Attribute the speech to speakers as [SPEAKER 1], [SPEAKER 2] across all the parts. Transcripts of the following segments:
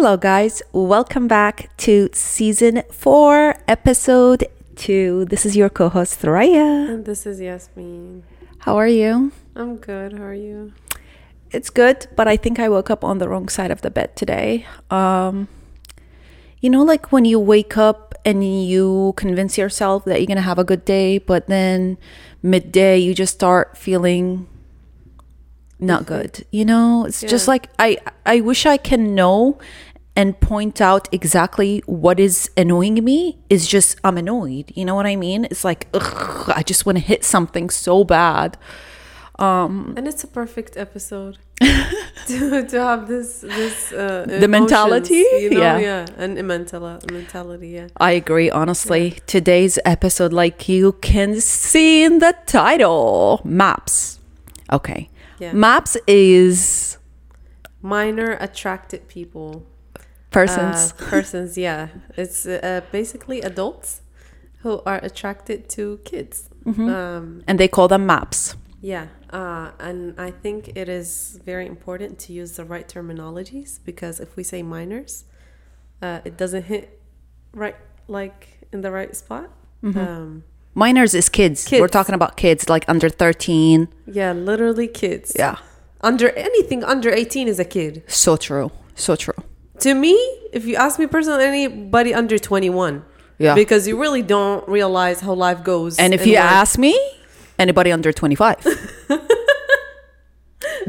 [SPEAKER 1] Hello, guys. Welcome back to season four, episode two. This is your co host, Thuraya.
[SPEAKER 2] And this is Yasmin.
[SPEAKER 1] How are you?
[SPEAKER 2] I'm good. How are you?
[SPEAKER 1] It's good, but I think I woke up on the wrong side of the bed today. Um, you know, like when you wake up and you convince yourself that you're going to have a good day, but then midday you just start feeling not good. You know, it's just like I I wish I can know and point out exactly what is annoying me is just I'm annoyed. You know what I mean? It's like ugh, I just want to hit something so bad. Um,
[SPEAKER 2] And it's a perfect episode to, to have this this uh,
[SPEAKER 1] The mentality?
[SPEAKER 2] you know?
[SPEAKER 1] Yeah.
[SPEAKER 2] yeah, and a mentala- mentality, yeah.
[SPEAKER 1] I agree, honestly. Today's episode, like you can see in the title, maps. Okay.
[SPEAKER 2] Yeah.
[SPEAKER 1] Maps is
[SPEAKER 2] Minor attracted people,
[SPEAKER 1] persons.
[SPEAKER 2] uh, persons, yeah. It's uh, basically adults who are attracted to kids.
[SPEAKER 1] Mm-hmm.
[SPEAKER 2] Um,
[SPEAKER 1] and they call them maps.
[SPEAKER 2] Yeah, uh, and I think it is very important to use the right terminologies because if we say minors, uh, it doesn't hit right like in the right spot. Um,
[SPEAKER 1] Minors is kids. We're talking about kids like under 13.
[SPEAKER 2] yeah, literally kids.
[SPEAKER 1] Yeah.
[SPEAKER 2] under anything under eighteen is a kid.
[SPEAKER 1] So true. So true.
[SPEAKER 2] To me, if you ask me personally, anybody under twenty one.
[SPEAKER 1] Yeah.
[SPEAKER 2] Because you really don't realize how life goes.
[SPEAKER 1] And if you
[SPEAKER 2] life.
[SPEAKER 1] ask me, anybody under 25.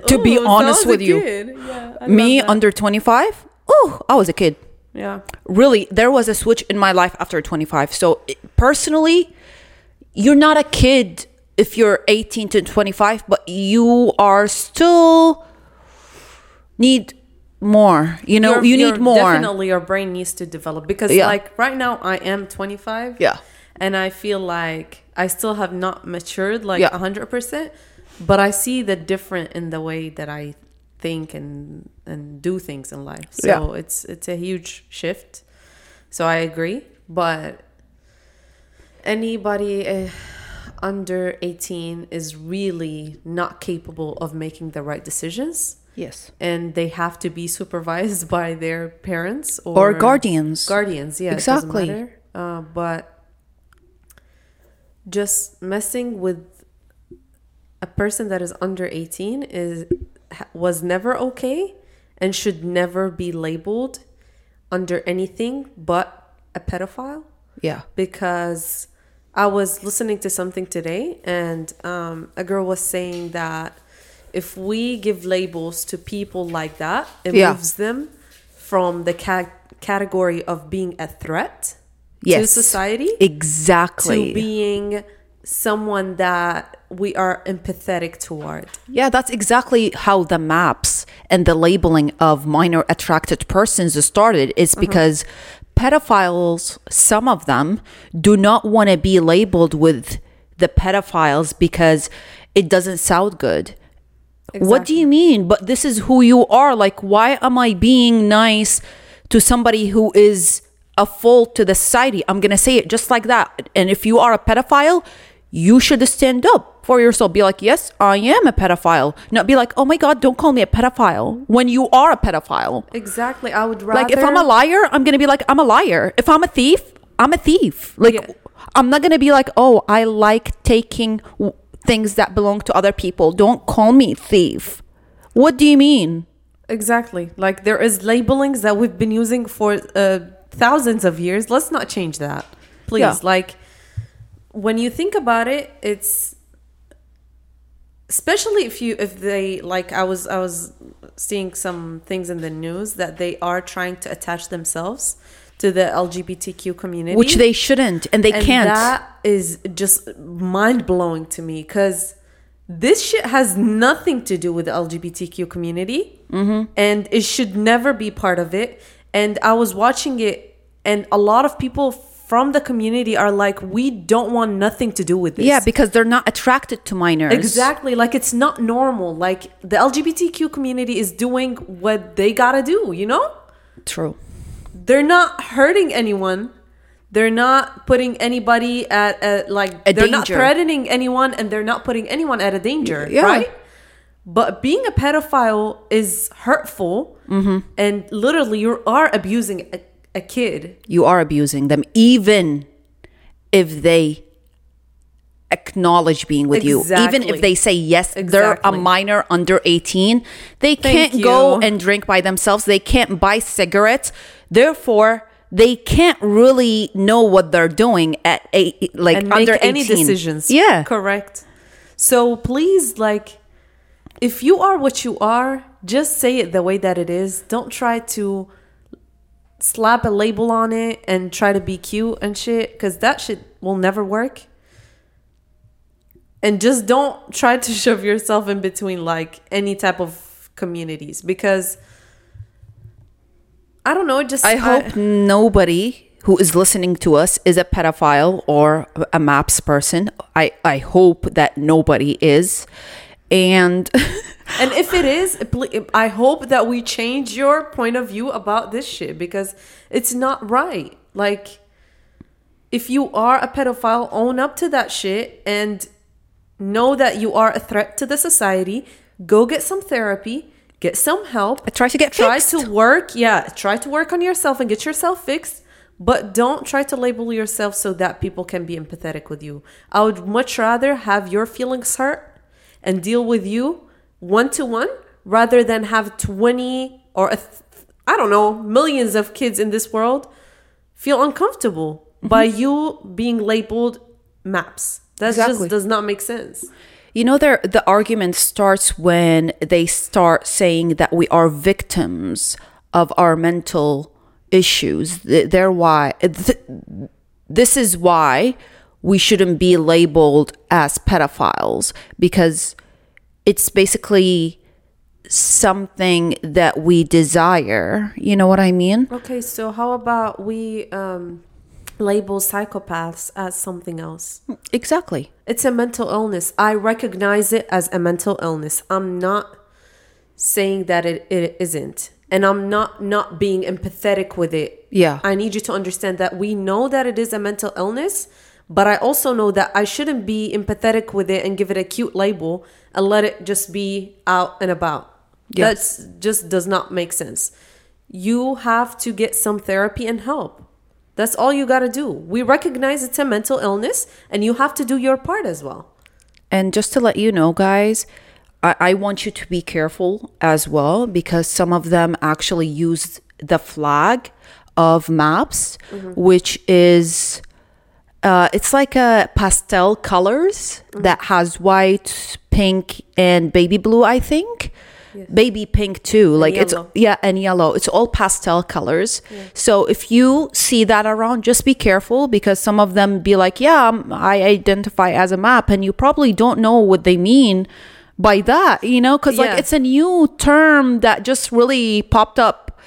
[SPEAKER 1] to be honest
[SPEAKER 2] that was a
[SPEAKER 1] with you.
[SPEAKER 2] Yeah,
[SPEAKER 1] me under 25, oh, I was a kid.
[SPEAKER 2] yeah.
[SPEAKER 1] really there was a switch in my life after 25 so it- personally you're not a kid if you're 18 to 25 but you are still need more you know
[SPEAKER 2] Your-
[SPEAKER 1] you need more
[SPEAKER 2] Definitely, your brain needs to develop because,
[SPEAKER 1] Yeah.
[SPEAKER 2] like, right now I am 25.
[SPEAKER 1] Yeah.
[SPEAKER 2] and I feel like I still have not matured like
[SPEAKER 1] Yeah.
[SPEAKER 2] a hundred percent. But I see the different in the way that I think and and do things in life. So
[SPEAKER 1] Yeah.
[SPEAKER 2] it's it's a huge shift. So I agree, but anybody uh, under 18 is really not capable of making the right decisions
[SPEAKER 1] yes
[SPEAKER 2] and they have to be supervised by their parents or,
[SPEAKER 1] or guardians
[SPEAKER 2] guardians yeah
[SPEAKER 1] Exactly.
[SPEAKER 2] it doesn't matter. Uh, but just messing with a person that is under 18 is was never okay and should never be labeled under anything but a pedophile
[SPEAKER 1] yeah
[SPEAKER 2] because I was listening to something today and um, a girl was saying that if we give labels to people like that, it
[SPEAKER 1] Yeah.
[SPEAKER 2] moves them from the ca- category of being a threat to society
[SPEAKER 1] exactly
[SPEAKER 2] to being someone that we are empathetic toward.
[SPEAKER 1] Yeah, that's exactly how the maps and the labeling of minor attracted persons started. Is
[SPEAKER 2] Uh-huh.
[SPEAKER 1] because pedophiles, some of them, do not want to be labeled with the pedophiles because it doesn't sound good. What do you mean? But this is who you are. Like, why am I being nice to somebody who is a fault to the society? I'm going to say it just like that. And if you are a pedophile, you should stand up for yourself. Be like, yes, I am a pedophile. Not be like, oh my God, don't call me a pedophile when you are a pedophile.
[SPEAKER 2] Exactly. I would rather
[SPEAKER 1] Like, if I'm a liar, I'm going to be like, I'm a liar. If I'm a thief, I'm a thief. Like,
[SPEAKER 2] Yeah.
[SPEAKER 1] I'm not going to be like, oh, I like taking things that belong to other people. Don't call me thief. What do you mean?
[SPEAKER 2] Exactly. Like there is labelings that we've been using for uh, thousands of years. Let's not change that, please.
[SPEAKER 1] Yeah.
[SPEAKER 2] Like when you think about it, it's especially if you if they like I was I was seeing some things in the news that they are trying to attach themselves to the LGBTQ community,
[SPEAKER 1] Which they shouldn't and they
[SPEAKER 2] and
[SPEAKER 1] can't.
[SPEAKER 2] That is just mind blowing to me because this shit has nothing to do with the LGBTQ community,
[SPEAKER 1] Mm-hmm.
[SPEAKER 2] and it should never be part of it. And I was watching it, and a lot of people from the community are like, "We don't want nothing to do with this."
[SPEAKER 1] yeah, because they're not attracted to minors.
[SPEAKER 2] Exactly. Like it's not normal. Like the LGBTQ community is doing what they gotta do, you know?
[SPEAKER 1] True.
[SPEAKER 2] They're not hurting anyone. They're not putting anybody at, at like
[SPEAKER 1] A
[SPEAKER 2] they're not threatening anyone and they're not putting anyone at a danger,
[SPEAKER 1] Yeah.
[SPEAKER 2] right? But being a pedophile is hurtful, mm-hmm. and literally you are abusing a, a kid.
[SPEAKER 1] You are abusing them, even if they acknowledge being with you. Even if they say yes, they're a minor under 18, they
[SPEAKER 2] Thank
[SPEAKER 1] can't go and drink by themselves. They can't buy cigarettes. Therefore, they can't really know what they're doing at eight, like
[SPEAKER 2] and
[SPEAKER 1] under
[SPEAKER 2] make
[SPEAKER 1] 18.
[SPEAKER 2] any decisions.
[SPEAKER 1] Yeah.
[SPEAKER 2] correct. So please, like, if you are what you are, just say it the way that it is. Don't try to slap a label on it and try to be cute and shit, because that shit will never work. And just don't try to shove yourself in between like any type of communities because I don't know. Just
[SPEAKER 1] I hope nobody who is listening to us is a pedophile or a maps person. I, I hope that nobody is. And
[SPEAKER 2] And if it is, I hope that we change your point of view about this shit because it's not right. Like, if you are a pedophile, own up to that shit and know that you are a threat to the society. Go get some therapy, get some help.
[SPEAKER 1] try to get
[SPEAKER 2] try
[SPEAKER 1] fixed.
[SPEAKER 2] to work. Yeah, try to work on yourself and get yourself fixed. But don't try to label yourself so that people can be empathetic with you. I would much rather have your feelings hurt and deal with you one to one rather than have 20 or a th- I don't know, millions of kids in this world feel uncomfortable mm-hmm. by you being labeled maps. That
[SPEAKER 1] Exactly.
[SPEAKER 2] just does not make sense.
[SPEAKER 1] You know, the argument starts when they start saying that we are victims of our mental issues. Th- They're why this is why we shouldn't be labeled as pedophiles because it's basically something that we desire. You know what I mean?
[SPEAKER 2] Okay, so how about we um, label psychopaths as something else?
[SPEAKER 1] Exactly.
[SPEAKER 2] It's a mental illness. I recognize it as a mental illness. I'm not saying that it, it isn't. And I'm not not being empathetic with it.
[SPEAKER 1] Yeah.
[SPEAKER 2] I need you to understand that we know that it is a mental illness, but I also know that I shouldn't be empathetic with it and give it a cute label and let it just be out and about.
[SPEAKER 1] Yeah.
[SPEAKER 2] That's just does not make sense. You have to get some therapy and help. That's all you got to do. We recognize it's a mental illness and you have to do your part as well.
[SPEAKER 1] And just to let you know, guys, I, I want you to be careful as well because some of them actually use the flag of maps, mm-hmm. which is uh, it's like a pastel colors mm-hmm. that has white, pink, and baby blue. I think. Baby pink too, like it's
[SPEAKER 2] yellow.
[SPEAKER 1] yeah, and yellow. It's all pastel colors. So if you see that around, just be careful because some of them be like, yeah, um, I identify as a map, and you probably don't know what they mean by that, you know, because
[SPEAKER 2] Yeah.
[SPEAKER 1] like it's a new term that just really popped up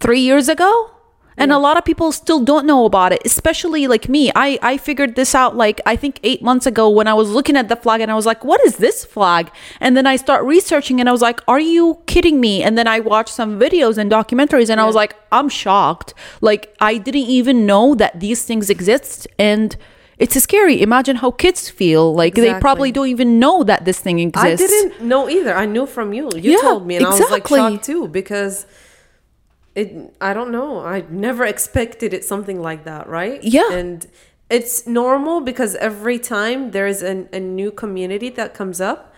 [SPEAKER 1] three years ago. And a lot of people still don't know about it, especially like me. I, I figured this out like I think eight months ago when I was looking at the flag and I was like, what is this flag? And then I start researching and I was like, are you kidding me? And then I watched some videos and documentaries and I was like, I'm shocked. Like I didn't even know that these things exist and it's scary. Imagine how kids feel. Like they probably don't even know that this thing exists.
[SPEAKER 2] I didn't know either. I knew from you. You
[SPEAKER 1] Yeah,
[SPEAKER 2] told me, and I was like shocked too because it. I don't know. I never expected it something like that, right?
[SPEAKER 1] Yeah.
[SPEAKER 2] and it's normal because every time there is an, a new community that comes up,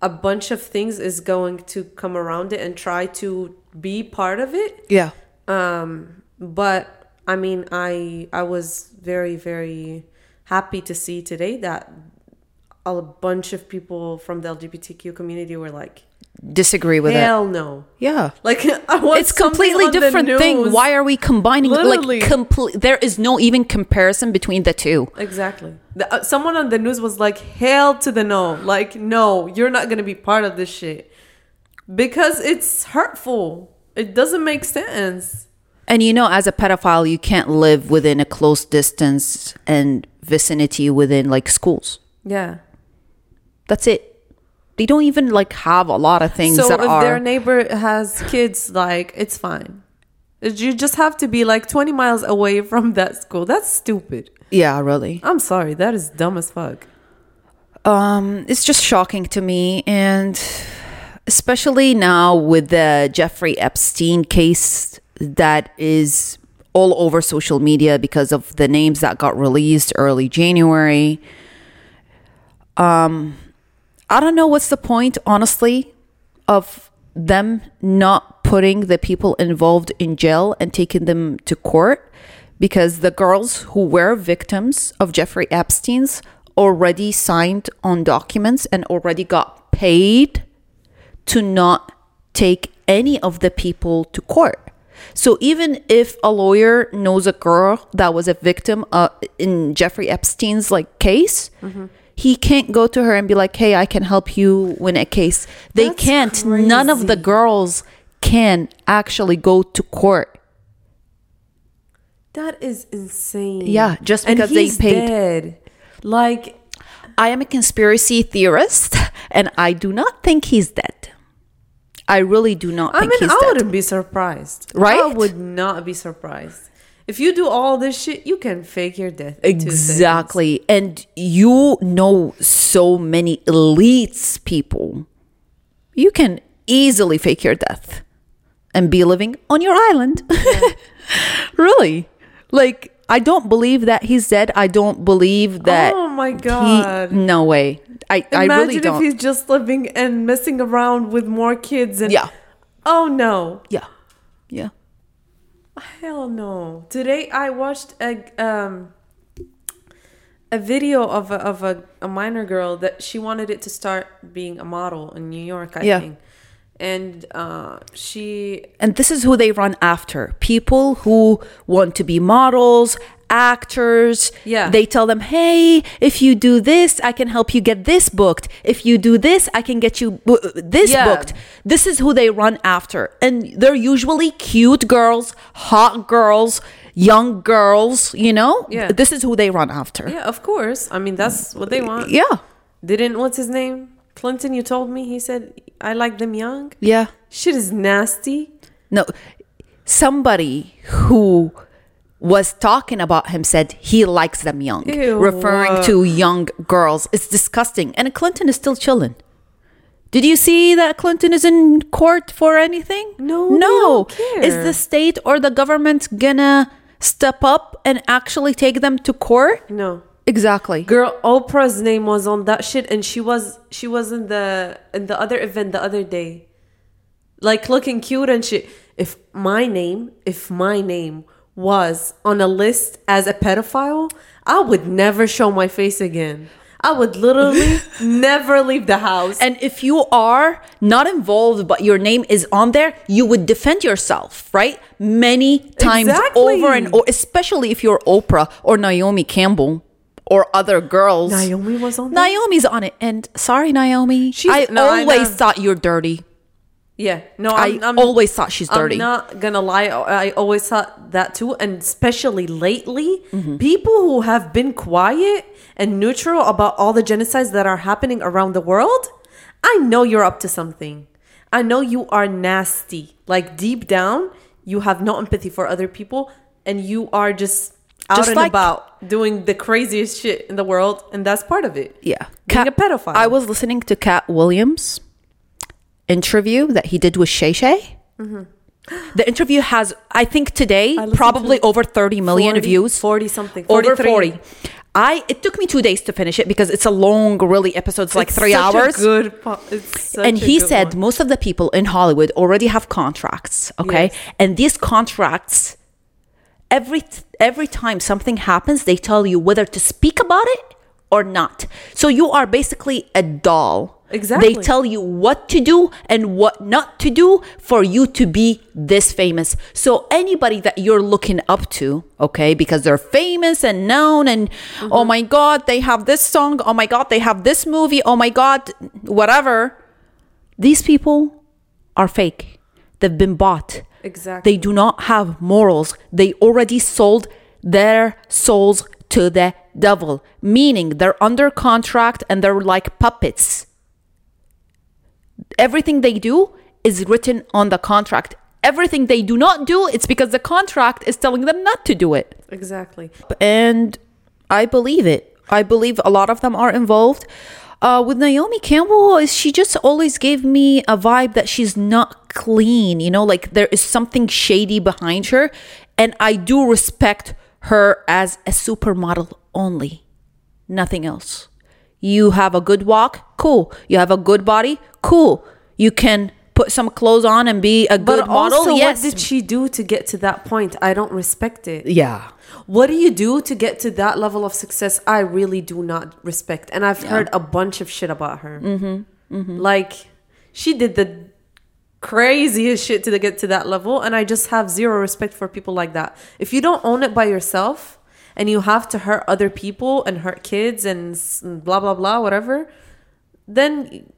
[SPEAKER 2] a bunch of things is going to come around it and try to be part of it.
[SPEAKER 1] Yeah.
[SPEAKER 2] Um, but I mean, I I was very very happy to see today that a bunch of people from the LGBTQ community were like,
[SPEAKER 1] Disagree with it.
[SPEAKER 2] "Hell no!"
[SPEAKER 1] Yeah.
[SPEAKER 2] Like I want
[SPEAKER 1] it's completely
[SPEAKER 2] something on the
[SPEAKER 1] different thing. Why are we combining?
[SPEAKER 2] Literally.
[SPEAKER 1] Like complete. There is no even comparison between the two.
[SPEAKER 2] Exactly. The, uh, someone on the news was like, "Hell to the no!" Like, no, you're not gonna be part of this shit because it's hurtful. It doesn't make sense.
[SPEAKER 1] And you know, as a pedophile, you can't live within a close distance and vicinity within like schools.
[SPEAKER 2] Yeah.
[SPEAKER 1] That's it. They don't even like have a lot of things
[SPEAKER 2] so
[SPEAKER 1] that
[SPEAKER 2] if
[SPEAKER 1] are.
[SPEAKER 2] their neighbor has kids like it's fine you just have to be like 20 miles away from that school that's stupid
[SPEAKER 1] yeah, really.
[SPEAKER 2] i'm sorry that is dumb as fuck
[SPEAKER 1] um, it's just shocking to me. And especially now with the Jeffrey Epstein case that is all over social media because of the names that got released early January. Um, I don't know what's the point, honestly, of them not putting the people involved in jail and taking them to court because the girls who were victims of Jeffrey Epstein's already signed on documents and already got paid to not take any of the people to court. So even if a lawyer knows a girl that was a victim uh, in Jeffrey Epstein's like case, he can't go to her and be like, "Hey, I can help you win a case." They
[SPEAKER 2] That's
[SPEAKER 1] can't. None of the girls can actually go to court.
[SPEAKER 2] That is insane.
[SPEAKER 1] Yeah, just because they paid.
[SPEAKER 2] dead. Like
[SPEAKER 1] I am a conspiracy theorist, and I do not think he's dead. I really do not
[SPEAKER 2] I
[SPEAKER 1] think
[SPEAKER 2] mean,
[SPEAKER 1] he's
[SPEAKER 2] I
[SPEAKER 1] dead.
[SPEAKER 2] wouldn't be surprised.
[SPEAKER 1] Right?
[SPEAKER 2] I would not be surprised. If you do all this shit, you can fake your death. in two seconds.
[SPEAKER 1] Exactly. And you know so many elites people. You can easily fake your death and be living on your island. really. Like, I don't believe that he's dead. I don't believe that.
[SPEAKER 2] Oh my
[SPEAKER 1] he-
[SPEAKER 2] god.
[SPEAKER 1] no way. I, I
[SPEAKER 2] Imagine
[SPEAKER 1] really
[SPEAKER 2] if
[SPEAKER 1] don't.
[SPEAKER 2] he's just living and messing around with more kids and
[SPEAKER 1] Yeah.
[SPEAKER 2] Oh no.
[SPEAKER 1] Yeah. Yeah.
[SPEAKER 2] Hell no. Today I watched a um a video of a, of a, a minor girl that she wanted it to start being a model in New York, I
[SPEAKER 1] Yeah.
[SPEAKER 2] think. And uh she
[SPEAKER 1] And this is who they run after people who want to be models, actors.
[SPEAKER 2] Yeah.
[SPEAKER 1] They tell them, hey, if you do this, I can help you get this booked. If you do this, I can get you uh, this
[SPEAKER 2] Yeah.
[SPEAKER 1] booked. This is who they run after. And they're usually cute girls, hot girls, young girls, you know?
[SPEAKER 2] Yeah.
[SPEAKER 1] This is who they run after.
[SPEAKER 2] Yeah, of course. I mean that's what they want.
[SPEAKER 1] Yeah.
[SPEAKER 2] Didn't what's his name? Clinton, you told me he said I like them young.
[SPEAKER 1] Yeah.
[SPEAKER 2] Shit is nasty.
[SPEAKER 1] No, somebody who was talking about him said he likes them young,
[SPEAKER 2] Ew.
[SPEAKER 1] referring to young girls. It's disgusting. And Clinton is still chilling. Did you see that Clinton is in court for anything?
[SPEAKER 2] No,
[SPEAKER 1] No. Is the state or the government gonna step up and actually take them to court?
[SPEAKER 2] No.
[SPEAKER 1] Exactly.
[SPEAKER 2] Girl, Oprah's name was on that shit and she was she was in the in the other event the other day. Like looking cute and shit. If my name, if my name was on a list as a pedophile, I would never show my face again. I would literally never leave the house.
[SPEAKER 1] And if you are not involved, but your name is on there, you would defend yourself, right? Many times
[SPEAKER 2] Exactly.
[SPEAKER 1] over and over, especially if you're Oprah or Naomi Campbell or other girls.
[SPEAKER 2] Naomi was on there?
[SPEAKER 1] Naomi's on it. And sorry, Naomi.
[SPEAKER 2] She's-
[SPEAKER 1] I
[SPEAKER 2] no,
[SPEAKER 1] always
[SPEAKER 2] know.
[SPEAKER 1] thought you're dirty.
[SPEAKER 2] Yeah, no,
[SPEAKER 1] i
[SPEAKER 2] I'm, I'm
[SPEAKER 1] always thought she's dirty.
[SPEAKER 2] I'm not gonna lie. I always thought that too, and especially lately,
[SPEAKER 1] Mm-hmm.
[SPEAKER 2] people who have been quiet and neutral about all the genocides that are happening around the world. I know you're up to something. I know you are nasty. Like deep down, you have no empathy for other people, and you are just out
[SPEAKER 1] Just
[SPEAKER 2] and
[SPEAKER 1] like-
[SPEAKER 2] about doing the craziest shit in the world, and that's part of it.
[SPEAKER 1] yeah.
[SPEAKER 2] being a pedophile.
[SPEAKER 1] I was listening to Katt Williams' interview that he did with Shay Shay. Mm-hmm. The interview has, I think, today
[SPEAKER 2] listened
[SPEAKER 1] probably
[SPEAKER 2] to
[SPEAKER 1] over 30 million
[SPEAKER 2] 40
[SPEAKER 1] views.
[SPEAKER 2] 40 something,
[SPEAKER 1] over 40 i it took me two days to finish it because it's a long really episode it's like
[SPEAKER 2] It's
[SPEAKER 1] three
[SPEAKER 2] such a
[SPEAKER 1] hours
[SPEAKER 2] good. po- it's such
[SPEAKER 1] and
[SPEAKER 2] a
[SPEAKER 1] he
[SPEAKER 2] good
[SPEAKER 1] said
[SPEAKER 2] one.
[SPEAKER 1] most of the people in hollywood already have contracts okay
[SPEAKER 2] Yes.
[SPEAKER 1] and these contracts every every time something happens they tell you whether to speak about it or not so you are basically a doll
[SPEAKER 2] Exactly.
[SPEAKER 1] they tell you what to do and what not to do for you to be this famous so anybody that you're looking up to okay because they're famous and known and
[SPEAKER 2] Mm-hmm.
[SPEAKER 1] oh my god they have this song oh my god they have this movie oh my god whatever these people are fake they've been bought
[SPEAKER 2] Exactly.
[SPEAKER 1] they do not have morals. They already sold their souls to the devil, meaning they're under contract and they're like puppets. Everything they do is written on the contract. Everything they do not do, it's because the contract is telling them not to do it.
[SPEAKER 2] Exactly.
[SPEAKER 1] And I believe it. I believe a lot of them are involved. Uh, with Naomi Campbell, she just always gave me a vibe that she's not clean. You know, like there is something shady behind her, and I do respect her as a supermodel only, nothing else. You have a good walk, cool. You have a good body, cool. You can put some clothes on and be a good
[SPEAKER 2] But
[SPEAKER 1] model.
[SPEAKER 2] also,
[SPEAKER 1] yes.
[SPEAKER 2] what did she do to get to that point? I don't respect it.
[SPEAKER 1] yeah.
[SPEAKER 2] What do you do to get to that level of success? I really do not respect. And I've heard a bunch of shit about her. Mm-hmm. Like, she did the craziest shit to get to that level. And I just have zero respect for people like that. If you don't own it by yourself and you have to hurt other people and hurt kids and blah, blah, blah, whatever, then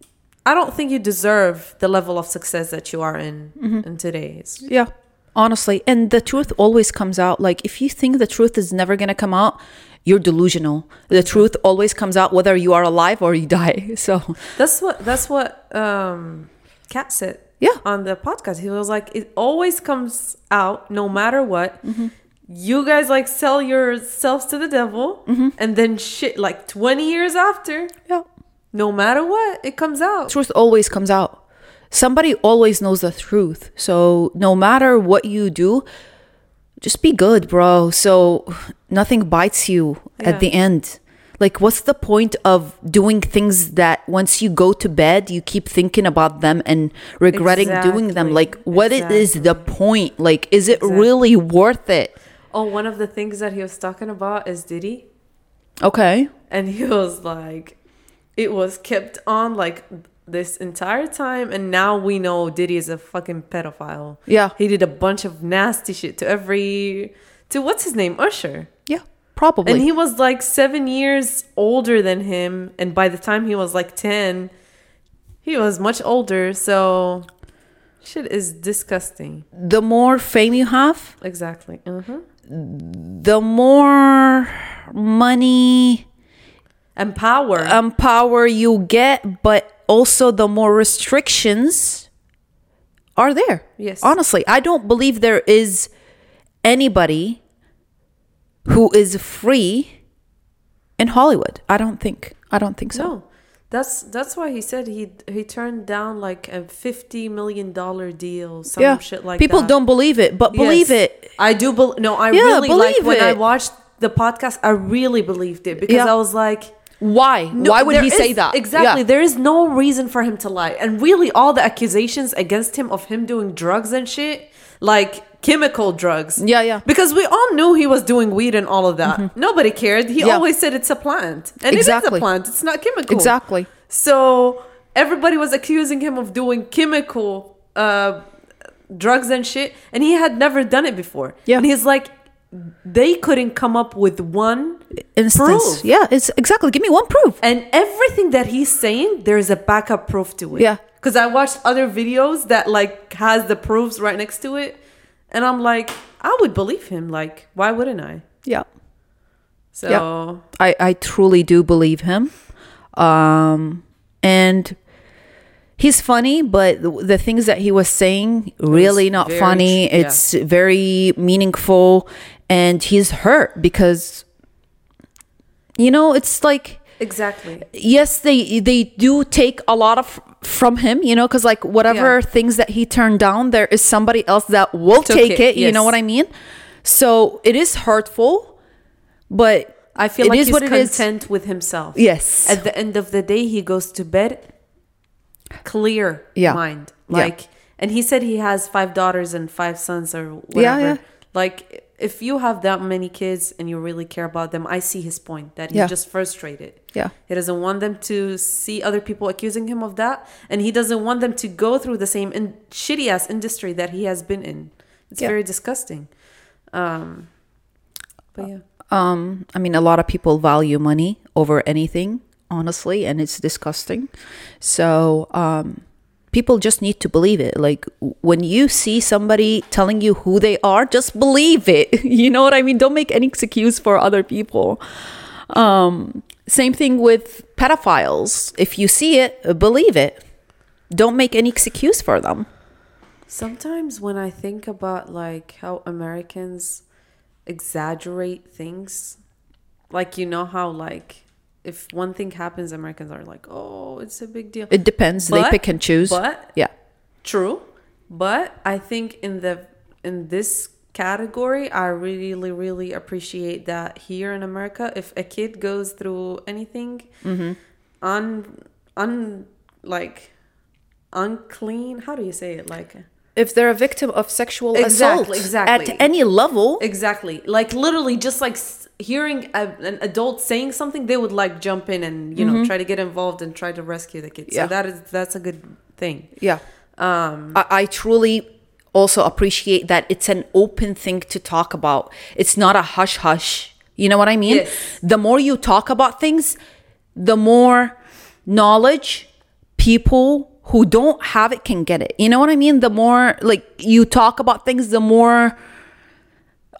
[SPEAKER 2] I don't think you deserve the level of success that you are in in today's.
[SPEAKER 1] Yeah, honestly. And the truth always comes out. Like, if you think the truth is never going to come out, you're delusional. The truth always comes out whether you are alive or you die. So,
[SPEAKER 2] That's what that's what um Katt said.
[SPEAKER 1] Yeah.
[SPEAKER 2] On the podcast. He was like, it always comes out no matter what. You guys like sell yourselves to the devil mm-hmm. and then shit like 20 years after,
[SPEAKER 1] yeah,
[SPEAKER 2] no matter what, it comes out.
[SPEAKER 1] truth always comes out. Somebody always knows the truth. So, no matter what you do, just be good, bro. So, nothing bites you
[SPEAKER 2] Yeah.
[SPEAKER 1] at the end. Like, what's the point of doing things that once you go to bed, you keep thinking about them and regretting doing them? Like, what it is the point? Like, is it really worth it?
[SPEAKER 2] Oh, one of the things that he was talking about is Diddy.
[SPEAKER 1] Okay.
[SPEAKER 2] And he was like, it was kept on like this entire time. And now we know Diddy is a fucking pedophile.
[SPEAKER 1] Yeah.
[SPEAKER 2] He did a bunch of nasty shit to every, to what's his name? Usher.
[SPEAKER 1] Yeah. Probably.
[SPEAKER 2] And he was like seven years older than him. And by the time he was like 10, he was much older. So shit is disgusting.
[SPEAKER 1] the more fame you have,
[SPEAKER 2] Exactly. Uh-huh.
[SPEAKER 1] The more money
[SPEAKER 2] And power.
[SPEAKER 1] um, power you get, but also the more restrictions are there.
[SPEAKER 2] Yes.
[SPEAKER 1] Honestly, I don't believe there is anybody who is free in Hollywood. I don't think. I don't think so.
[SPEAKER 2] No, that's that's why he said he he turned down like a fifty million dollar deal, some
[SPEAKER 1] yeah.
[SPEAKER 2] shit like that.
[SPEAKER 1] People
[SPEAKER 2] that.
[SPEAKER 1] don't believe it, but believe
[SPEAKER 2] Yes.
[SPEAKER 1] it.
[SPEAKER 2] I do believe. No, I
[SPEAKER 1] Yeah,
[SPEAKER 2] really like when I watched the podcast. I really believed it because
[SPEAKER 1] Yeah.
[SPEAKER 2] I was like,
[SPEAKER 1] Why?
[SPEAKER 2] no,
[SPEAKER 1] Why would he say that?
[SPEAKER 2] Exactly.
[SPEAKER 1] Yeah.
[SPEAKER 2] There is no reason for him to lie, and really, all the accusations against him of him doing drugs and shit, like chemical drugs.
[SPEAKER 1] Yeah, yeah.
[SPEAKER 2] Because we all knew he was doing weed and all of that. Nobody cared. He
[SPEAKER 1] Mm-hmm. Yeah.
[SPEAKER 2] always said it's a plant, and it
[SPEAKER 1] Exactly.
[SPEAKER 2] is a plant. It's not chemical.
[SPEAKER 1] Exactly.
[SPEAKER 2] So everybody was accusing him of doing chemical uh, drugs and shit, and he had never done it before.
[SPEAKER 1] Yeah.
[SPEAKER 2] and he's like, they couldn't come up with one
[SPEAKER 1] Instance.
[SPEAKER 2] proof.
[SPEAKER 1] Yeah, it's exactly. Give me one proof.
[SPEAKER 2] And everything that he's saying, there's a backup proof to it.
[SPEAKER 1] Yeah.
[SPEAKER 2] Because I watched other videos that like has the proofs right next to it, and I'm like, I would believe him. Like, why wouldn't I?
[SPEAKER 1] Yeah.
[SPEAKER 2] So
[SPEAKER 1] I, I truly do believe him. Um, and he's funny, but the, the things that he was saying really not funny.
[SPEAKER 2] tr- yeah.
[SPEAKER 1] It's very meaningful, and he's hurt because you know it's like
[SPEAKER 2] exactly.
[SPEAKER 1] yes they they do take a lot of from him you know because like whatever
[SPEAKER 2] Yeah.
[SPEAKER 1] things that he turned down there is somebody else that will
[SPEAKER 2] Took
[SPEAKER 1] take
[SPEAKER 2] it,
[SPEAKER 1] it, you know what i mean so it is hurtful but
[SPEAKER 2] I feel like he's
[SPEAKER 1] what
[SPEAKER 2] content with himself.
[SPEAKER 1] yes
[SPEAKER 2] At the end of the day, he goes to bed clear
[SPEAKER 1] Yeah.
[SPEAKER 2] mind.
[SPEAKER 1] Yeah.
[SPEAKER 2] Like, and he said he has five daughters and five sons or whatever.
[SPEAKER 1] Yeah, yeah.
[SPEAKER 2] Like, if you have that many kids and you really care about them, I see his point that he's
[SPEAKER 1] Yeah.
[SPEAKER 2] just frustrated.
[SPEAKER 1] yeah
[SPEAKER 2] He doesn't want them to see other people accusing him of that, and he doesn't want them to go through the same in- shitty ass industry that he has been in. It's
[SPEAKER 1] Yeah.
[SPEAKER 2] very disgusting. Um, but yeah,
[SPEAKER 1] um i mean a lot of people value money over anything honestly and it's disgusting so um people just need to believe it. Like when you see somebody telling you who they are just believe it. You know what i mean? Don't make any excuse for other people. Um same thing with pedophiles. If you see it believe it. Don't make any excuse for them.
[SPEAKER 2] Sometimes when I think about like how Americans exaggerate things, like you know how like if one thing happens, Americans are like, oh, it's a big deal.
[SPEAKER 1] It depends. they pick and choose.
[SPEAKER 2] But
[SPEAKER 1] yeah.
[SPEAKER 2] True, but I think in the in this category, I really really appreciate that here in America, if a kid goes through anything
[SPEAKER 1] Mm-hmm.
[SPEAKER 2] un un like unclean, how do you say it? Like
[SPEAKER 1] If they're a victim of sexual
[SPEAKER 2] Exactly,
[SPEAKER 1] assault
[SPEAKER 2] exactly.
[SPEAKER 1] at any level,
[SPEAKER 2] exactly, like literally, just like hearing a, an adult saying something, they would like jump in and you know try to get involved and try to rescue the kid.
[SPEAKER 1] Mm-hmm. Yeah.
[SPEAKER 2] So that is that's a good thing.
[SPEAKER 1] yeah.
[SPEAKER 2] Um,
[SPEAKER 1] I, I truly also appreciate that it's an open thing to talk about. It's not a hush hush. You know what I mean?
[SPEAKER 2] Yes.
[SPEAKER 1] The more you talk about things, the more knowledge people who don't have it can get it. You know what I mean? The more like you talk about things, the more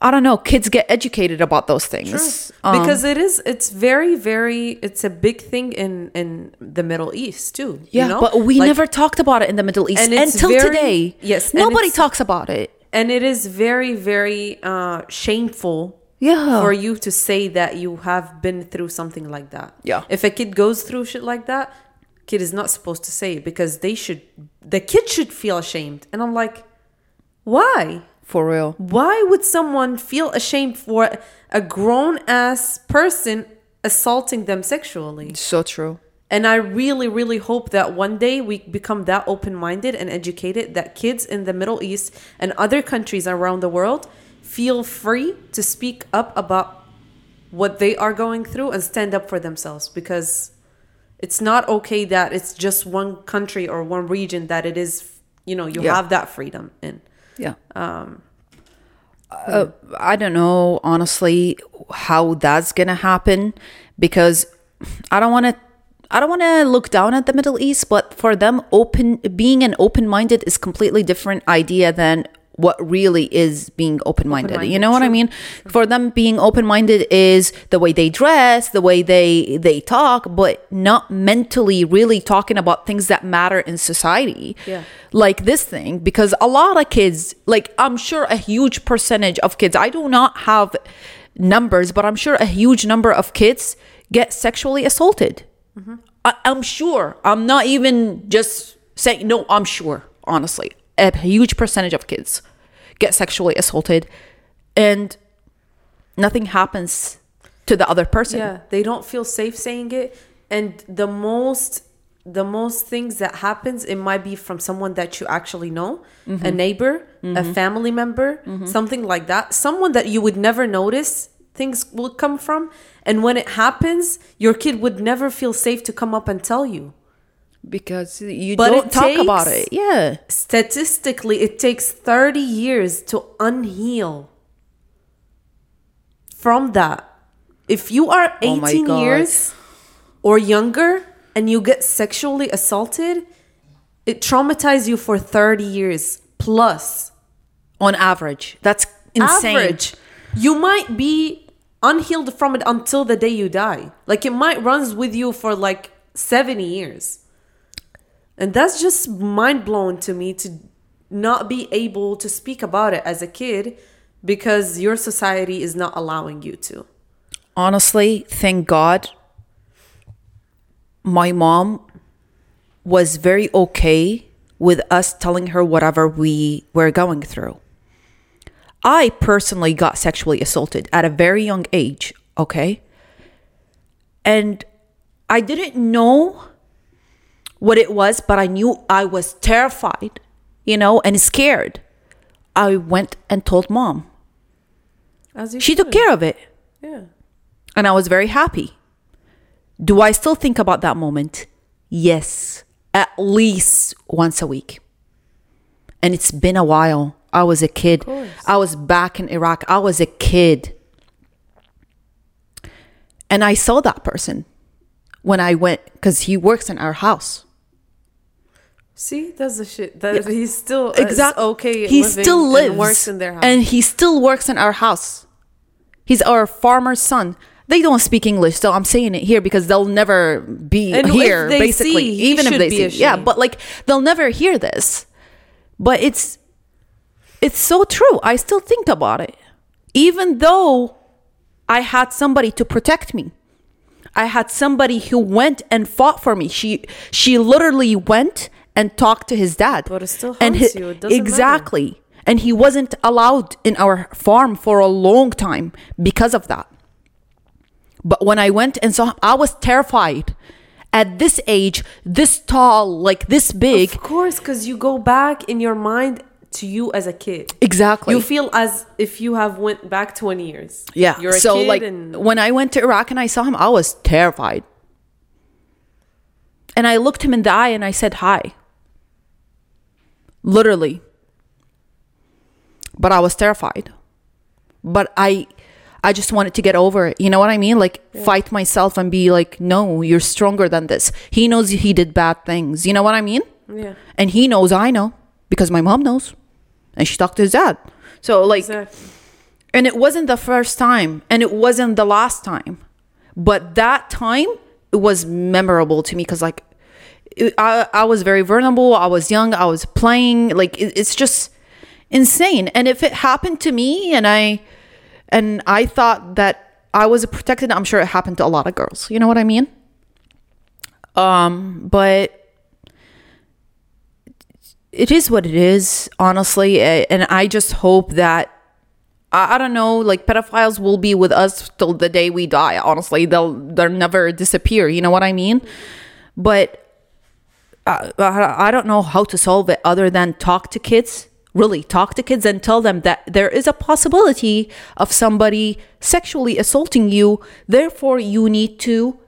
[SPEAKER 1] I don't know, kids get educated about those things. Um,
[SPEAKER 2] because it is it's very very it's a big thing in in the middle east too
[SPEAKER 1] yeah,
[SPEAKER 2] you know?
[SPEAKER 1] but we
[SPEAKER 2] Like,
[SPEAKER 1] never talked about it in the Middle East
[SPEAKER 2] And
[SPEAKER 1] until
[SPEAKER 2] very-
[SPEAKER 1] today.
[SPEAKER 2] yes,
[SPEAKER 1] nobody talks about it.
[SPEAKER 2] and it is very very uh shameful
[SPEAKER 1] Yeah.
[SPEAKER 2] for you to say that you have been through something like that
[SPEAKER 1] Yeah.
[SPEAKER 2] if a kid goes through shit like that kid is not supposed to say it because they should the kid should feel ashamed and i'm like why
[SPEAKER 1] For real.
[SPEAKER 2] why would someone feel ashamed for a grown ass person assaulting them sexually
[SPEAKER 1] So true.
[SPEAKER 2] And I really, really hope that one day we become that open minded and educated that kids in the Middle East and other countries around the world feel free to speak up about what they are going through and stand up for themselves because it's not okay that it's just one country or one region that it is, you know, you
[SPEAKER 1] Yeah.
[SPEAKER 2] have that freedom in.
[SPEAKER 1] Yeah. Um, uh, I don't know, honestly, how that's gonna happen because I don't want to. I don't want to look down at the Middle East, but for them, open being an open-minded is completely different idea than what really is being open-minded. you know what I
[SPEAKER 2] true.
[SPEAKER 1] mean? For them, being open-minded is the way they dress, the way they they talk, but not mentally really talking about things that matter in society
[SPEAKER 2] Yeah.
[SPEAKER 1] like this thing because a lot of kids like i'm sure a huge percentage of kids i do not have numbers but i'm sure a huge number of kids get sexually assaulted mm-hmm. I, i'm sure i'm not even just saying no i'm sure honestly a huge percentage of kids get sexually assaulted and nothing happens to the other person.
[SPEAKER 2] Yeah, they don't feel safe saying it, and the most the most things that happens it might be from someone that you actually know, a mm-hmm. neighbor, a mm-hmm. family member, mm-hmm. something like that, someone that you would never notice things will come from, and when it happens, your kid would never feel safe to come up and tell you.
[SPEAKER 1] Because you
[SPEAKER 2] But
[SPEAKER 1] don't talk about it yeah
[SPEAKER 2] Statistically, it takes 30 years to unheal from that. If you are
[SPEAKER 1] Oh
[SPEAKER 2] 18
[SPEAKER 1] God.
[SPEAKER 2] years or younger and you get sexually assaulted, it traumatizes you for 30 years plus.
[SPEAKER 1] on average that's insane
[SPEAKER 2] Average. You might be unhealed from it until the day you die. Like it might runs with you for like 70 years. And that's just mind blowing to me to not be able to speak about it as a kid because your society is not allowing you to.
[SPEAKER 1] honestly, thank God, my mom was very okay with us telling her whatever we were going through. I personally got sexually assaulted at a very young age, okay? And I didn't know what it was, but I knew I was terrified, you know, and scared. I went and told mom.
[SPEAKER 2] As
[SPEAKER 1] She took care of it
[SPEAKER 2] Yeah.
[SPEAKER 1] and I was very happy. Do I still think about that moment? Yes, at least once a week. And it's been a while. I was a kid. I was back in Iraq. I was a kid. And I saw that person when I went because he works in our house.
[SPEAKER 2] See, that's the shit. That he's still uh,
[SPEAKER 1] Exactly.
[SPEAKER 2] exactly okay.
[SPEAKER 1] He still lives
[SPEAKER 2] and works in their house.
[SPEAKER 1] and he still works in our house. He's our farmer's son. They don't speak English, so I'm saying it here because they'll never be
[SPEAKER 2] And
[SPEAKER 1] here.
[SPEAKER 2] they
[SPEAKER 1] basically,
[SPEAKER 2] see, he
[SPEAKER 1] even if they see, yeah, but like they'll never hear this. But it's it's so true. I still think about it, even though I had somebody to protect me. I had somebody who went and fought for me. She she literally went and talked to his dad.
[SPEAKER 2] But it still
[SPEAKER 1] and
[SPEAKER 2] haunts
[SPEAKER 1] hi-
[SPEAKER 2] you. It doesn't matter.
[SPEAKER 1] exactly. And he wasn't allowed in our farm for a long time because of that. But when I went and saw him, I was terrified. At this age, this tall, like this big.
[SPEAKER 2] Of course, because you go back in your mind to you as a kid.
[SPEAKER 1] Exactly.
[SPEAKER 2] You feel as if you have went back 20 years.
[SPEAKER 1] Yeah.
[SPEAKER 2] You're a
[SPEAKER 1] so
[SPEAKER 2] kid
[SPEAKER 1] like
[SPEAKER 2] and
[SPEAKER 1] when I went to Iraq and I saw him, I was terrified. And I looked him in the eye and I said hi. Literally. But I was terrified. But I I just wanted to get over it. You know what I mean? Like fight myself and be like, "No, you're stronger than this." He knows he did bad things. You know what I mean?
[SPEAKER 2] yeah.
[SPEAKER 1] And he knows I know because my mom knows. And she talked to his dad. So like
[SPEAKER 2] Exactly.
[SPEAKER 1] and it wasn't the first time and it wasn't the last time but that time it was memorable to me because like I, I was very vulnerable. I was young. I was playing. Like it, it's just insane. And if it happened to me and i and i thought that i was protected i'm sure it happened to a lot of girls. You know what i mean? Um but it is what it is honestly. And i just hope that I don't know like pedophiles will be with us till the day we die honestly. They'll they'll never disappear. You know what i mean? But I, I I don't know how to solve it other than talk to kids really talk to kids and tell them that there is a possibility of somebody sexually assaulting you therefore you need to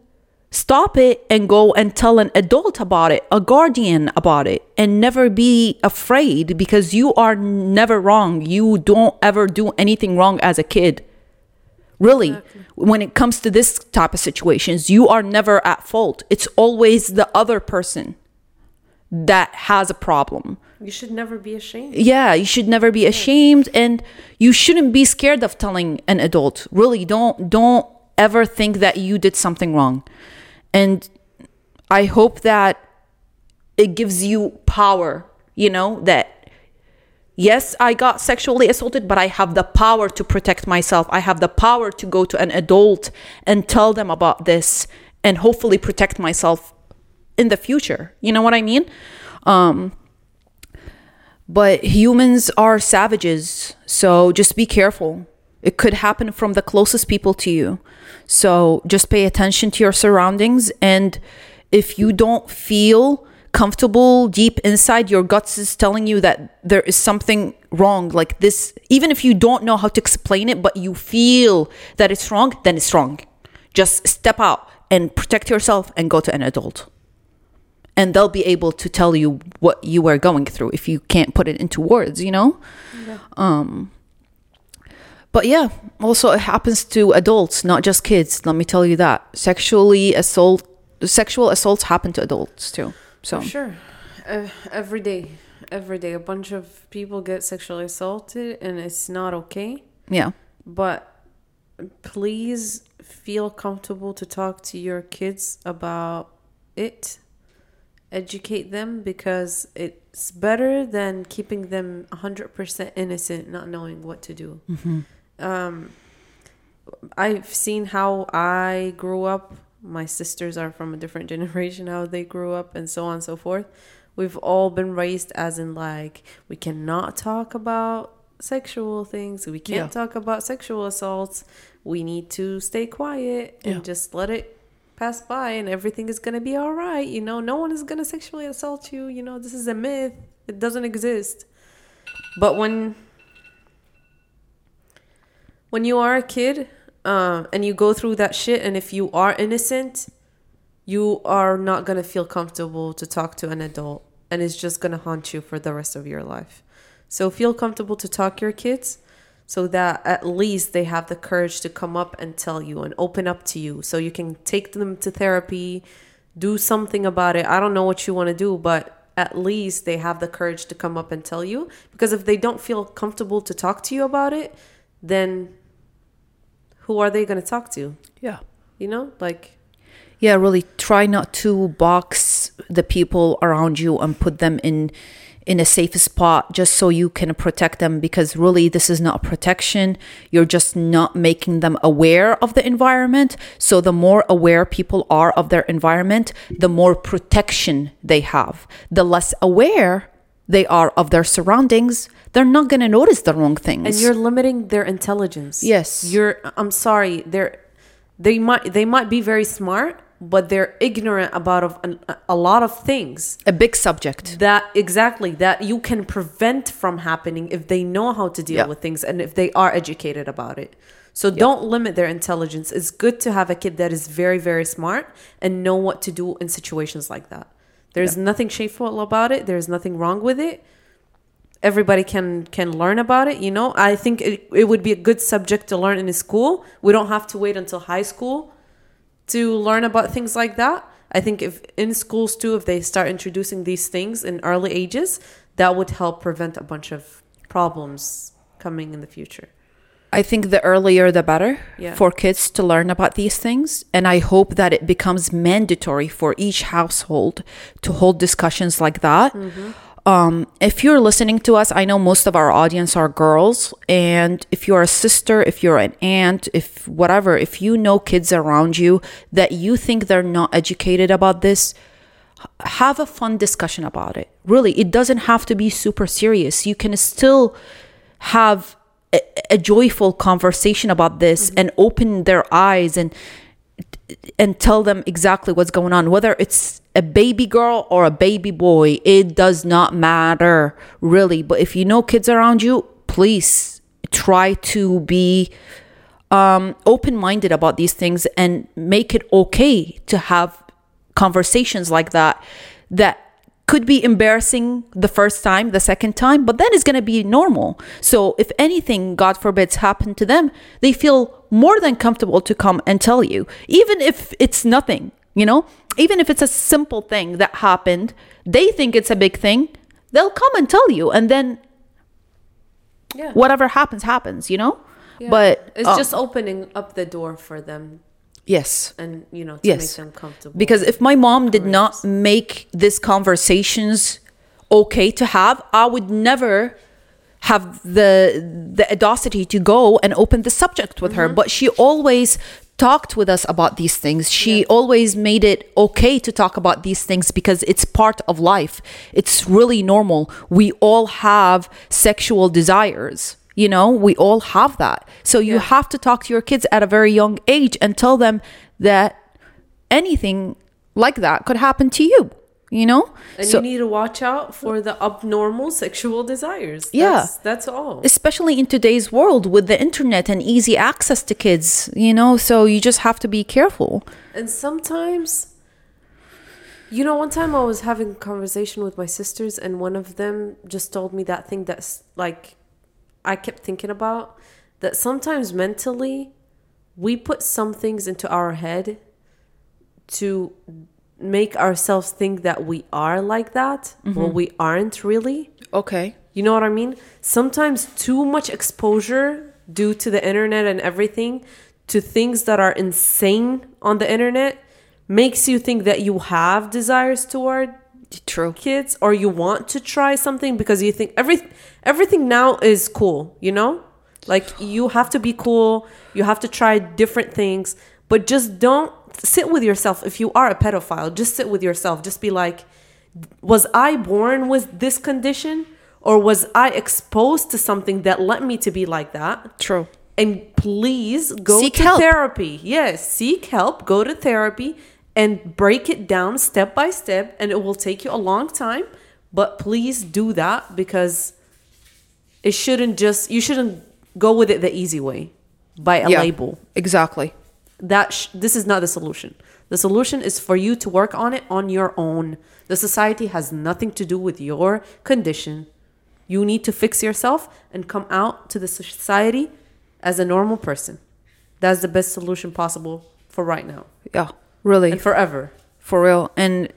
[SPEAKER 1] stop it and go and tell an adult about it, a guardian about it, and never be afraid because you are never wrong. You don't ever do anything wrong as a kid. Really, when it comes to this type of situations, you are never at fault. It's always the other person that has a problem.
[SPEAKER 2] You should never be ashamed.
[SPEAKER 1] Yeah, you should never be ashamed and you shouldn't be scared of telling an adult. Really, don't don't ever think that you did something wrong. And I hope that it gives you power, you know, that yes, I got sexually assaulted, but I have the power to protect myself. I have the power to go to an adult and tell them about this and hopefully protect myself in the future. You know what I mean? Um but humans are savages, so just be careful. It could happen from the closest people to you. So just pay attention to your surroundings. And if you don't feel comfortable deep inside, your guts is telling you that there is something wrong, like this, even if you don't know how to explain it, but you feel that it's wrong, then it's wrong. Just step out and protect yourself and go to an adult and they'll be able to tell you what you are going through if you can't put it into words you know um but yeah also it happens to adults not just kids let me tell you that sexually assault sexual assaults happen to adults too so
[SPEAKER 2] Sure. Uh, every day. Every day. A bunch of people get sexually assaulted and it's not okay.
[SPEAKER 1] yeah
[SPEAKER 2] But please feel comfortable to talk to your kids about it. Educate them because it's better than keeping them 100% innocent, not knowing what to do. Um, I've seen how I grew up. My sisters are from a different generation, how they grew up, and so on and so forth. We've all been raised as in like, we cannot talk about sexual things. We can't
[SPEAKER 1] Yeah.
[SPEAKER 2] talk about sexual assaults. We need to stay quiet and
[SPEAKER 1] Yeah.
[SPEAKER 2] just let it pass by, and everything is gonna be all right. You know, no one is gonna sexually assault you. You know, this is a myth. It doesn't exist. But when when you are a kid um, and you go through that shit, and if you are innocent, you are not gonna feel comfortable to talk to an adult, and it's just gonna haunt you for the rest of your life. So feel comfortable to talk to your kids, so that at least they have the courage to come up and tell you and open up to you, so you can take them to therapy, do something about it. I don't know what you want to do, but at least they have the courage to come up and tell you. Because if they don't feel comfortable to talk to you about it, then who are they going to talk to?
[SPEAKER 1] yeah
[SPEAKER 2] You know, like
[SPEAKER 1] yeah really try not to box the people around you and put them in in a safe spot just so you can protect them because really this is not protection. You're just not making them aware of the environment. So the more aware people are of their environment the more protection they have. The less aware they are of their surroundings they're not going to notice the wrong things.
[SPEAKER 2] And you're limiting their intelligence.
[SPEAKER 1] Yes.
[SPEAKER 2] you're i'm sorry they're they might they might be very smart but they're ignorant about of a lot of things.
[SPEAKER 1] A big subject.
[SPEAKER 2] That exactly that you can prevent from happening if they know how to deal
[SPEAKER 1] Yeah.
[SPEAKER 2] with things and if they are educated about it. So don't limit their intelligence. It's good to have a kid that is very very smart and know what to do in situations like that. There's nothing shameful about it. There's nothing wrong with it. Everybody can can learn about it you know? I think it, it would be a good subject to learn in school. We don't have to wait until high school to learn about things like that i think if in schools too if they start introducing these things in early ages that would help prevent a bunch of problems coming in the future
[SPEAKER 1] I think the earlier the better
[SPEAKER 2] Yeah.
[SPEAKER 1] for kids to learn about these things. And I hope that it becomes mandatory for each household to hold discussions like that. Mm-hmm. Um, if you're listening to us, I know most of our audience are girls. And if you're a sister, if you're an aunt, if whatever, if you know kids around you that you think they're not educated about this, have a fun discussion about it. Really, it doesn't have to be super serious. You can still have a, a joyful conversation about this and open their eyes and and tell them exactly what's going on whether it's a baby girl or a baby boy it does not matter really. But if you know kids around you please try to be um, open-minded about these things and make it okay to have conversations like that that could be embarrassing the first time the second time but then it's going to be normal. So if anything god forbids happened to them they feel more than comfortable to come and tell you even if it's nothing you know even if it's a simple thing that happened they think it's a big thing they'll come and tell you and then
[SPEAKER 2] yeah.
[SPEAKER 1] whatever happens happens you know? But
[SPEAKER 2] it's
[SPEAKER 1] uh,
[SPEAKER 2] just opening up the door for them.
[SPEAKER 1] Yes.
[SPEAKER 2] And you know to
[SPEAKER 1] Yes.
[SPEAKER 2] make them comfortable.
[SPEAKER 1] Because if my mom did not make these conversations okay to have i would never have the the audacity to go and open the subject with her. But she always talked with us about these things. She always made it okay to talk about these things because it's part of life. It's really normal. We all have sexual desires you know? We all have that. So you have to talk to your kids at a very young age and tell them that anything like that could happen to you you know?
[SPEAKER 2] And
[SPEAKER 1] so
[SPEAKER 2] you need to watch out for the abnormal sexual desires.
[SPEAKER 1] Yeah.
[SPEAKER 2] that's, that's all.
[SPEAKER 1] Especially in today's world with the internet and easy access to kids you know? So you just have to be careful.
[SPEAKER 2] And sometimes, you know, one time I was having a conversation with my sisters, and one of them just told me that thing that's like I kept thinking about that sometimes mentally we put some things into our head to make ourselves think that we are like that. Well, mm-hmm. we aren't really.
[SPEAKER 1] okay
[SPEAKER 2] You know what I mean? Sometimes too much exposure due to the internet and everything to things that are insane on the internet makes you think that you have desires toward
[SPEAKER 1] true
[SPEAKER 2] kids or you want to try something because you think every everything now is cool, you know? Like you have to be cool, you have to try different things, but just don't sit with yourself if you are a pedophile. Just sit with yourself. Just be like was I born with this condition or was I exposed to something that led me to be like that?
[SPEAKER 1] true
[SPEAKER 2] And please go
[SPEAKER 1] Seek
[SPEAKER 2] to
[SPEAKER 1] help.
[SPEAKER 2] therapy. Yes, seek help, go to therapy and break it down step by step and it will take you a long time, but please do that because it shouldn't just you shouldn't go with it the easy way by a
[SPEAKER 1] yeah
[SPEAKER 2] label
[SPEAKER 1] exactly
[SPEAKER 2] that sh- this is not the solution. The solution is for you to work on it on your own. The society has nothing to do with your condition. You need to fix yourself and come out to the society as a normal person. That's the best solution possible for right now
[SPEAKER 1] yeah really
[SPEAKER 2] and forever.
[SPEAKER 1] for real and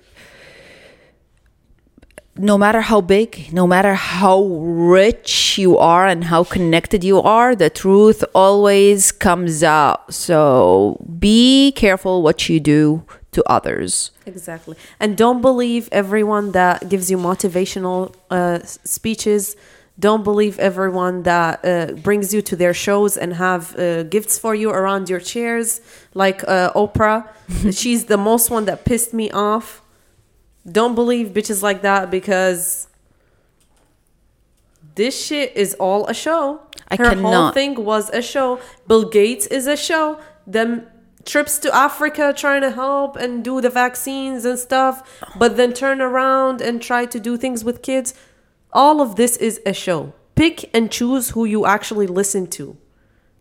[SPEAKER 1] no matter how big no matter how rich you are and how connected you are the truth always comes out so be careful what you do to others.
[SPEAKER 2] Exactly. And don't believe everyone that gives you motivational uh, speeches. Don't believe everyone that uh, brings you to their shows and have uh, gifts for you around your chairs, like uh, Oprah. She's the most one that pissed me off. Don't believe bitches like that because this shit is all a show.
[SPEAKER 1] I
[SPEAKER 2] Her whole thing was a show. Bill Gates is a show. Them trips to Africa trying to help and do the vaccines and stuff, but then turn around and try to do things with kids. All of this is a show. Pick and choose who you actually listen to.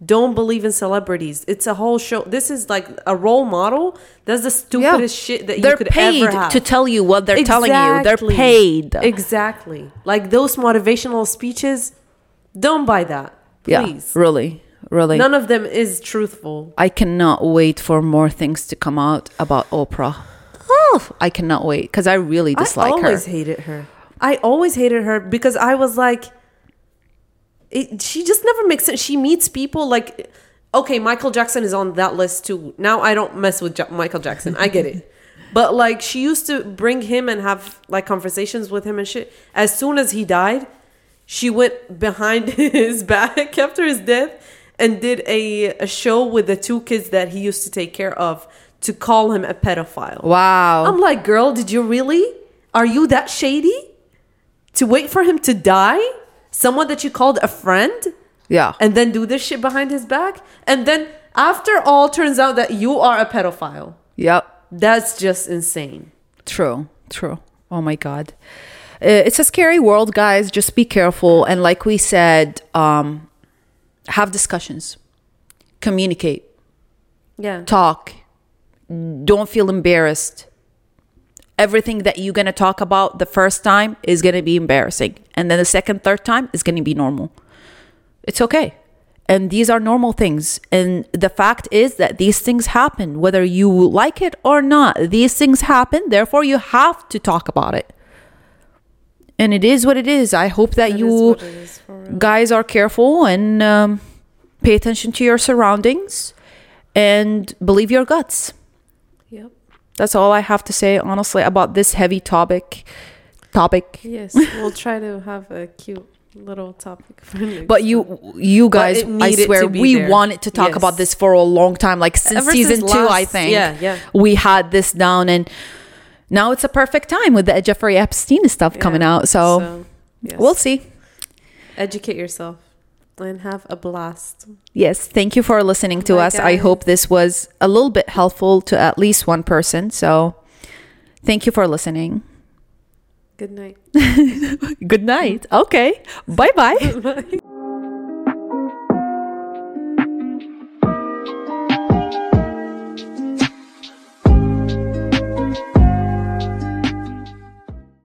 [SPEAKER 2] Don't believe in celebrities. It's a whole show. This is like a role model. That's the stupidest shit that
[SPEAKER 1] they're
[SPEAKER 2] you could
[SPEAKER 1] paid
[SPEAKER 2] ever have.
[SPEAKER 1] to tell you what they're telling you. They're paid.
[SPEAKER 2] Exactly. Like those motivational speeches, don't buy that. Please.
[SPEAKER 1] Yeah, really, really.
[SPEAKER 2] None of them is truthful.
[SPEAKER 1] I cannot wait for more things to come out about Oprah. Oh, I cannot wait because I really dislike her.
[SPEAKER 2] I
[SPEAKER 1] her.
[SPEAKER 2] always hated her. I always hated her because I was like, it, she just never makes sense. She meets people like, okay, Michael Jackson is on that list too. Now I don't mess with Ja- Michael Jackson. I get it. But like, she used to bring him and have like conversations with him and shit. As soon as he died, she went behind his back after his death and did a, a show with the two kids that he used to take care of to call him a pedophile.
[SPEAKER 1] wow.
[SPEAKER 2] I'm like, girl, did you really? Are you that shady? To wait for him to die? Someone that you called a friend?
[SPEAKER 1] yeah.
[SPEAKER 2] And then do this shit behind his back? And then after all turns out that you are a pedophile.
[SPEAKER 1] Yep.
[SPEAKER 2] That's just insane.
[SPEAKER 1] True. True. Oh my god. It's a scary world, guys. Just be careful. And like we said, um, have discussions, communicate,
[SPEAKER 2] Yeah.
[SPEAKER 1] talk. Don't feel embarrassed. Everything that you're gonna talk about the first time is gonna be embarrassing, and then the second, third time is gonna be normal. It's okay. And these are normal things. And the fact is that these things happen, whether you like it or not. These things happen. Therefore, you have to talk about it. And it is what it is. I hope that
[SPEAKER 2] is
[SPEAKER 1] you
[SPEAKER 2] what it is for real.
[SPEAKER 1] guys are careful and um, pay attention to your surroundings and believe your guts. That's all I have to say, honestly, about this heavy topic. Topic.
[SPEAKER 2] Yes. we'll try to have a cute little topic for you.
[SPEAKER 1] But you, you guys, I swear, we
[SPEAKER 2] there.
[SPEAKER 1] wanted to talk
[SPEAKER 2] Yes.
[SPEAKER 1] about this for a long time. Like since
[SPEAKER 2] Ever
[SPEAKER 1] season
[SPEAKER 2] since
[SPEAKER 1] two, I think.
[SPEAKER 2] yeah, yeah.
[SPEAKER 1] We had this down, and now it's a perfect time with the Jeffrey Epstein stuff coming
[SPEAKER 2] Yeah.
[SPEAKER 1] out. So,
[SPEAKER 2] yes.
[SPEAKER 1] we'll see.
[SPEAKER 2] educate yourself and have a blast.
[SPEAKER 1] Yes, thank you for listening to
[SPEAKER 2] Bye,
[SPEAKER 1] us. I hope this was a little bit helpful to at least one person. So, thank you for listening.
[SPEAKER 2] Good night.
[SPEAKER 1] Good night. Okay. Bye bye.
[SPEAKER 2] Bye.